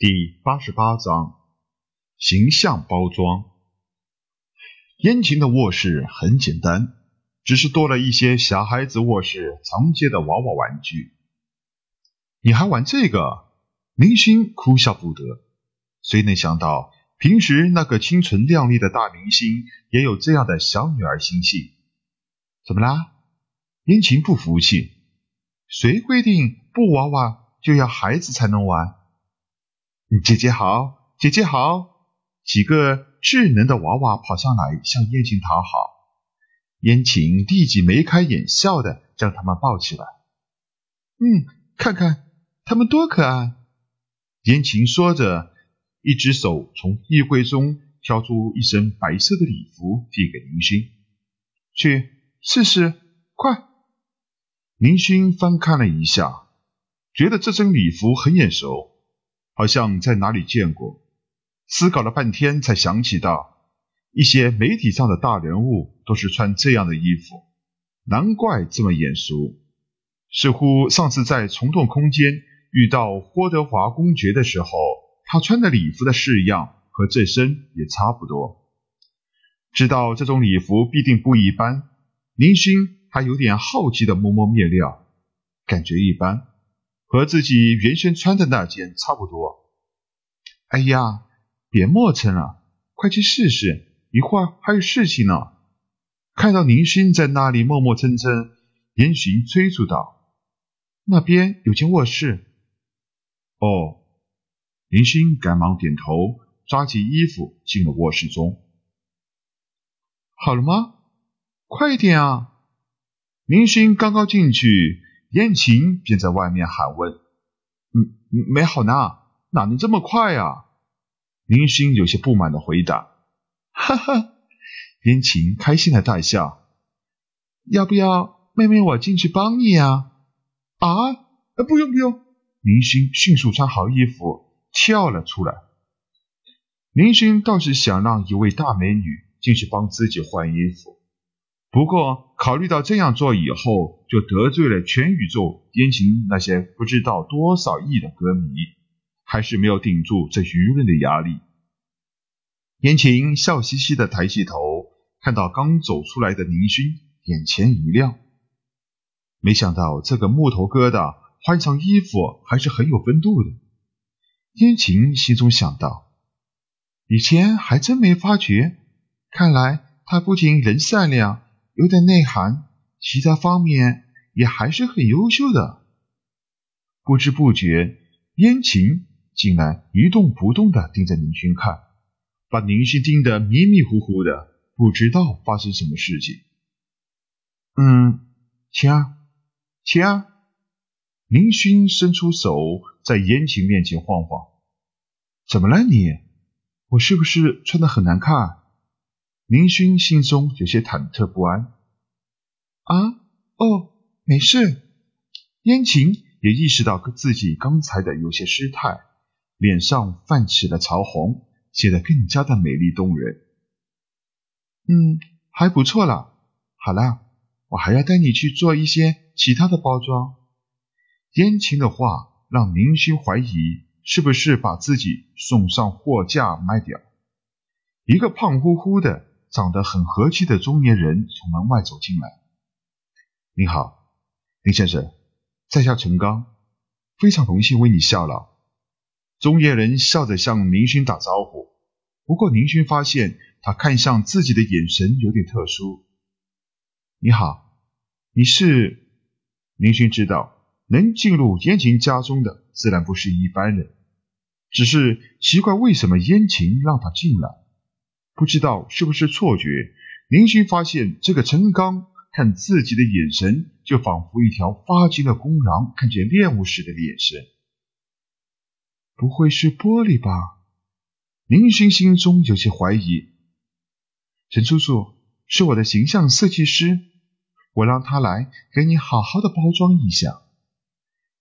第八十八章形象包装。燕晴的卧室很简单，只是多了一些小孩子卧室常见的娃娃玩具。你还玩这个？明星哭笑不得。谁能想到，平时那个清纯靓丽的大明星，也有这样的小女儿心性？怎么啦？燕晴不服气。谁规定布娃娃就要孩子才能玩？姐姐好，姐姐好！几个智能的娃娃跑上来向燕晴讨好，燕晴立即眉开眼笑的将他们抱起来。嗯，看看他们多可爱！燕晴说着，一只手从衣柜中挑出一身白色的礼服递给林勋，去试试，快！林勋翻看了一下，觉得这身礼服很眼熟。好像在哪里见过，思考了半天才想起到，一些媒体上的大人物都是穿这样的衣服，难怪这么眼熟。似乎上次在虫洞空间遇到霍德华公爵的时候，他穿的礼服的式样和这身也差不多。知道这种礼服必定不一般，林勋还有点好奇的摸摸面料，感觉一般。和自己原先穿的那件差不多。哎呀，别磨蹭了，快去试试，一会儿还有事情呢。看到宁勋在那里磨磨蹭蹭，严寻催促道：“那边有间卧室。”哦，林勋赶忙点头，抓起衣服进了卧室中。好了吗？快一点啊！林勋刚刚进去。燕晴便在外面喊问：“嗯，没好呢，哪能这么快啊？”林勋有些不满的回答：“哈哈。”燕晴开心的大笑：“要不要妹妹我进去帮你啊？”“啊，不用不用。”林勋迅速穿好衣服跳了出来。林勋倒是想让一位大美女进去帮自己换衣服。不过，考虑到这样做以后就得罪了全宇宙燕晴那些不知道多少亿的歌迷，还是没有顶住这舆论的压力。燕晴笑嘻嘻的抬起头，看到刚走出来的林勋，眼前一亮。没想到这个木头疙瘩换上衣服还是很有风度的。燕晴心中想到，以前还真没发觉，看来他不仅人善良。有点内涵，其他方面也还是很优秀的。不知不觉，燕晴竟然一动不动地盯着宁勋看，把宁勋盯得迷迷糊糊的，不知道发生什么事情。嗯，晴儿，晴儿，宁勋伸出手在燕晴面前晃晃。怎么了你？我是不是穿的很难看？林勋心中有些忐忑不安。啊，哦，没事。燕晴也意识到自己刚才的有些失态，脸上泛起了潮红，显得更加的美丽动人。嗯，还不错了。好了，我还要带你去做一些其他的包装。燕晴的话让林星怀疑是不是把自己送上货架卖掉。一个胖乎乎的。长得很和气的中年人从门外走进来。“你好，林先生，在下陈刚，非常荣幸为你效劳。”中年人笑着向宁勋打招呼。不过宁勋发现他看向自己的眼神有点特殊。“你好，你是？”宁勋知道能进入燕晴家中的自然不是一般人，只是奇怪为什么燕晴让他进来。不知道是不是错觉，林勋发现这个陈刚看自己的眼神，就仿佛一条发情的公狼看见猎物时的眼神。不会是玻璃吧？林勋心中有些怀疑。陈叔叔是我的形象设计师，我让他来给你好好的包装一下。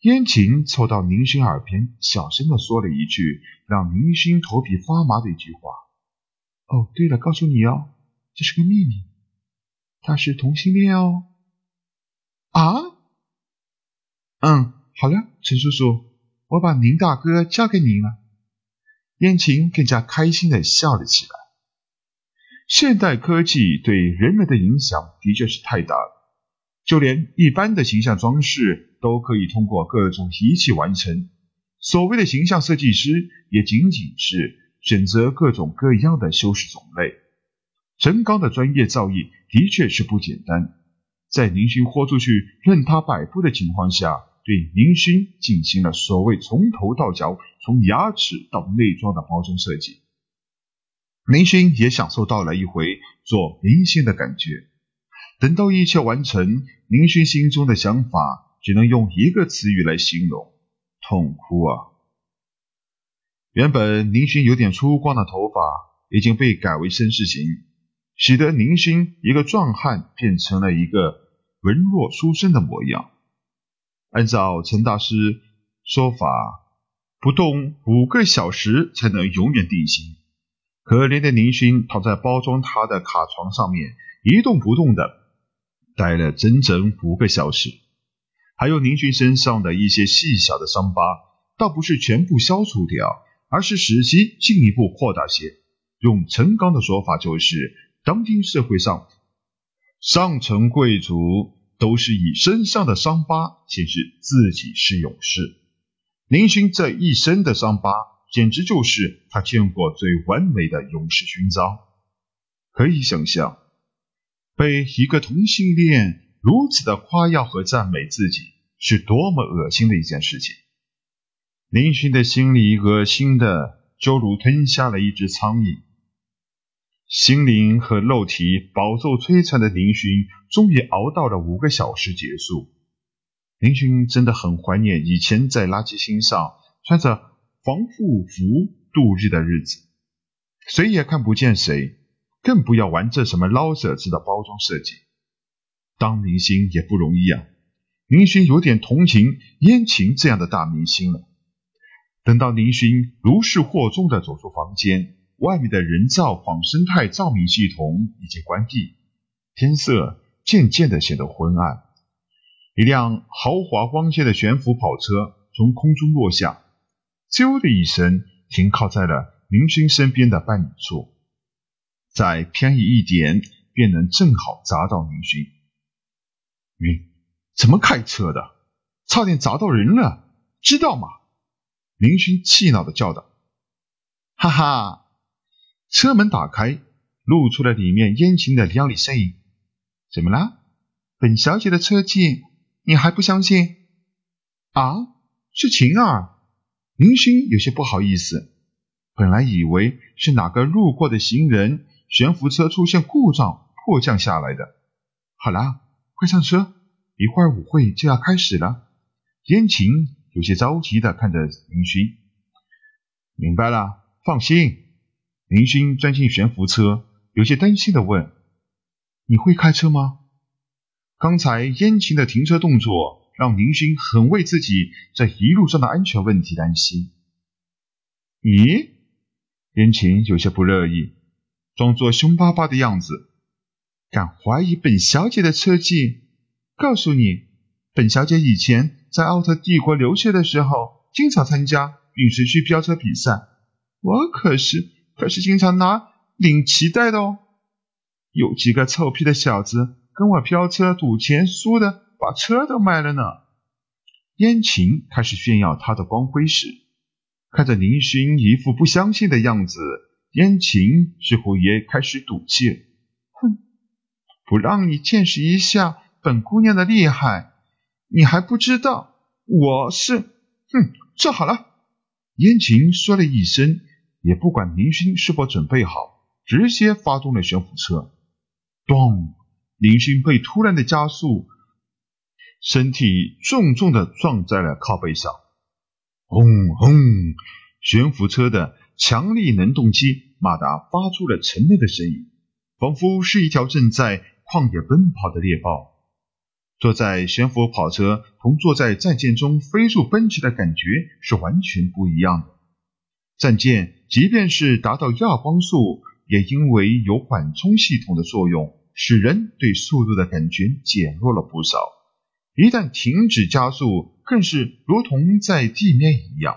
燕晴凑到林勋耳边，小声的说了一句让林勋头皮发麻的一句话。哦，对了，告诉你哦，这是个秘密，他是同性恋哦。啊？嗯，好了，陈叔叔，我把林大哥交给您了，燕晴更加开心地笑了起来。现代科技对人们的影响的确是太大了，就连一般的形象装饰都可以通过各种仪器完成。所谓的形象设计师，也仅仅是选择各种各样的修饰种类。陈刚的专业造诣的确是不简单，在宁勋豁出去任他摆布的情况下，对宁勋进行了所谓从头到脚、从牙齿到内装的包装设计。林勋也享受到了一回做明星的感觉。等到一切完成，林勋心中的想法只能用一个词语来形容：痛哭啊！原本林勋有点粗犷的头发已经被改为绅士型，使得林勋一个壮汉变成了一个文弱书生的模样。按照陈大师说法，不动五个小时才能永远定型。可怜的林勋躺在包装他的卡床上面一动不动的待了整整五个小时，还有林勋身上的一些细小的伤疤，倒不是全部消除掉，而是使其进一步扩大些。用陈刚的说法，就是当今社会上上层贵族都是以身上的伤疤显示自己是勇士，林勋这一身的伤疤。简直就是他见过最完美的勇士勋章。可以想象，被一个同性恋如此的夸耀和赞美自己，是多么恶心的一件事情。林勋的心里恶心的，就如吞下了一只苍蝇。心灵和肉体饱受摧残的林勋，终于熬到了五个小时结束。林勋真的很怀念以前在垃圾星上穿着。防护服度日的日子，谁也看不见谁，更不要玩这什么捞褶子的包装设计。当明星也不容易啊！林勋有点同情燕晴这样的大明星了。等到林勋如释惑终的走出房间，外面的人造仿生态照明系统已经关闭，天色渐渐的显得昏暗。一辆豪华光鲜的悬浮跑车从空中落下。啾的一声，停靠在了明勋身边的半米处。再偏移一点，便能正好砸到明勋。晕，怎么开车的？差点砸到人了，知道吗？明勋气恼的叫道。哈哈，车门打开，露出了里面烟晴的靓丽身影。怎么了？本小姐的车技，你还不相信？啊，是晴儿。林勋有些不好意思，本来以为是哪个路过的行人悬浮车出现故障迫降下来的。好啦，快上车，一会儿舞会就要开始了。燕晴有些着急的看着林勋。明白了，放心。林勋钻进悬浮车，有些担心的问：“你会开车吗？”刚才燕晴的停车动作。让林勋很为自己这一路上的安全问题担心。咦，燕晴有些不乐意，装作凶巴巴的样子。敢怀疑本小姐的车技？告诉你，本小姐以前在奥特帝国留学的时候，经常参加陨石区飙车比赛。我可是可是经常拿领旗带的哦。有几个臭屁的小子跟我飙车赌钱输的。把车都卖了呢。燕晴开始炫耀她的光辉时，看着林勋一副不相信的样子，燕晴似乎也开始赌气了。哼，不让你见识一下本姑娘的厉害，你还不知道我是……哼，坐好了。燕晴说了一声，也不管林勋是否准备好，直接发动了悬浮车。咚！林勋被突然的加速。身体重重的撞在了靠背上，轰轰！悬浮车的强力能动机马达发出了沉闷的声音，仿佛是一条正在旷野奔跑的猎豹。坐在悬浮跑车同坐在战舰中飞速奔驰的感觉是完全不一样的。战舰即便是达到亚光速，也因为有缓冲系统的作用，使人对速度的感觉减弱了不少。一旦停止加速，更是如同在地面一样。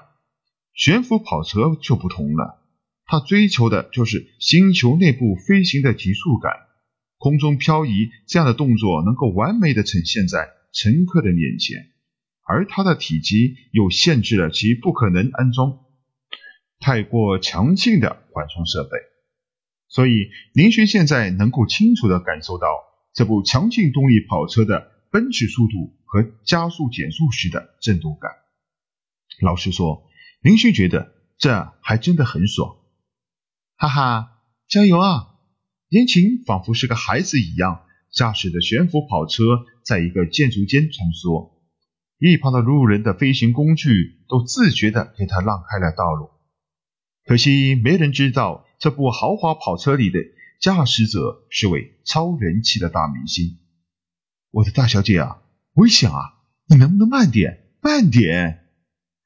悬浮跑车就不同了，它追求的就是星球内部飞行的急速感，空中漂移这样的动作能够完美的呈现在乘客的面前，而它的体积又限制了其不可能安装太过强劲的缓冲设备，所以林勋现在能够清楚的感受到这部强劲动力跑车的奔驰速度和加速减速时的震动感。老实说。林勋觉得这还真的很爽，哈哈，加油啊！言情仿佛是个孩子一样，驾驶着悬浮跑车在一个建筑间穿梭，一旁的路人的飞行工具都自觉地给他让开了道路。可惜没人知道，这部豪华跑车里的驾驶者是位超人气的大明星。我的大小姐啊，危险啊！你能不能慢点，慢点？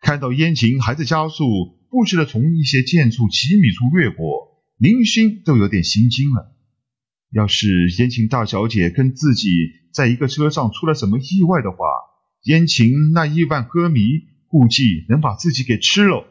看到烟晴还在加速，不时的从一些建筑几米处掠过，林勋都有点心惊了。要是烟晴大小姐跟自己在一个车上出了什么意外的话，烟晴那亿万歌迷估计能把自己给吃了。